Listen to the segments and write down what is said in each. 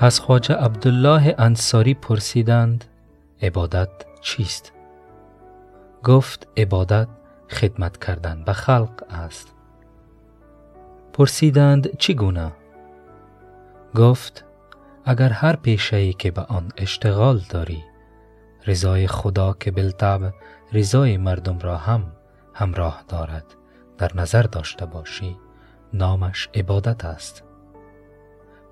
از خواجه عبدالله انصاری پرسیدند عبادت چیست؟ گفت عبادت خدمت کردن به خلق است پرسیدند چگونه؟ گفت اگر هر پیشه که به آن اشتغال داری رضای خدا که بالطبع رضای مردم را هم همراه دارد در نظر داشته باشی نامش عبادت است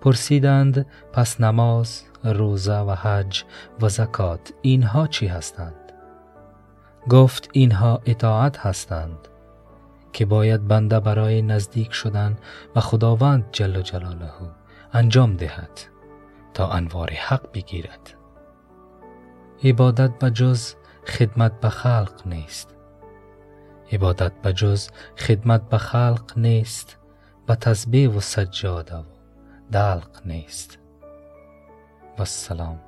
پرسیدند پس نماز روزه و حج و زکات اینها چی هستند؟ گفت اینها اطاعت هستند که باید بنده برای نزدیک شدن و خداوند جل جلاله انجام دهد تا انوار حق بگیرد. عبادت به جز خدمت به خلق نیست. عبادت به جز خدمت به خلق نیست. و تسبیح و سجاده و دلق نیست. و السلام